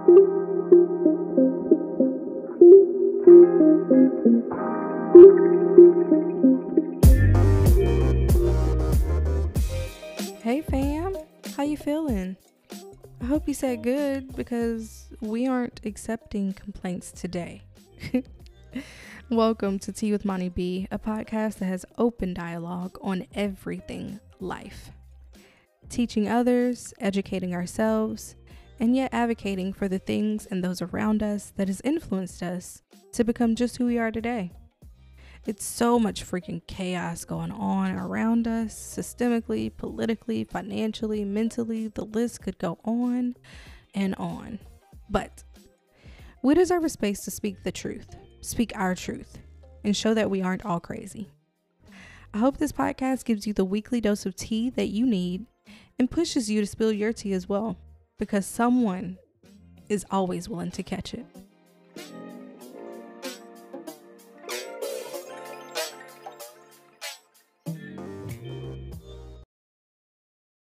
Hey fam, how you feeling? I hope you said good because we aren't accepting complaints today. Welcome to Tea with Monty B, a podcast that has open dialogue on everything life. Teaching others, educating ourselves, and yet advocating for the things and those around us that has influenced us to become just who we are today. It's so much freaking chaos going on around us, systemically, politically, financially, mentally. The list could go on and on. But we deserve a space to speak the truth, speak our truth, and show that we aren't all crazy. I hope this podcast gives you the weekly dose of tea that you need and pushes you to spill your tea as well, because someone is always willing to catch it.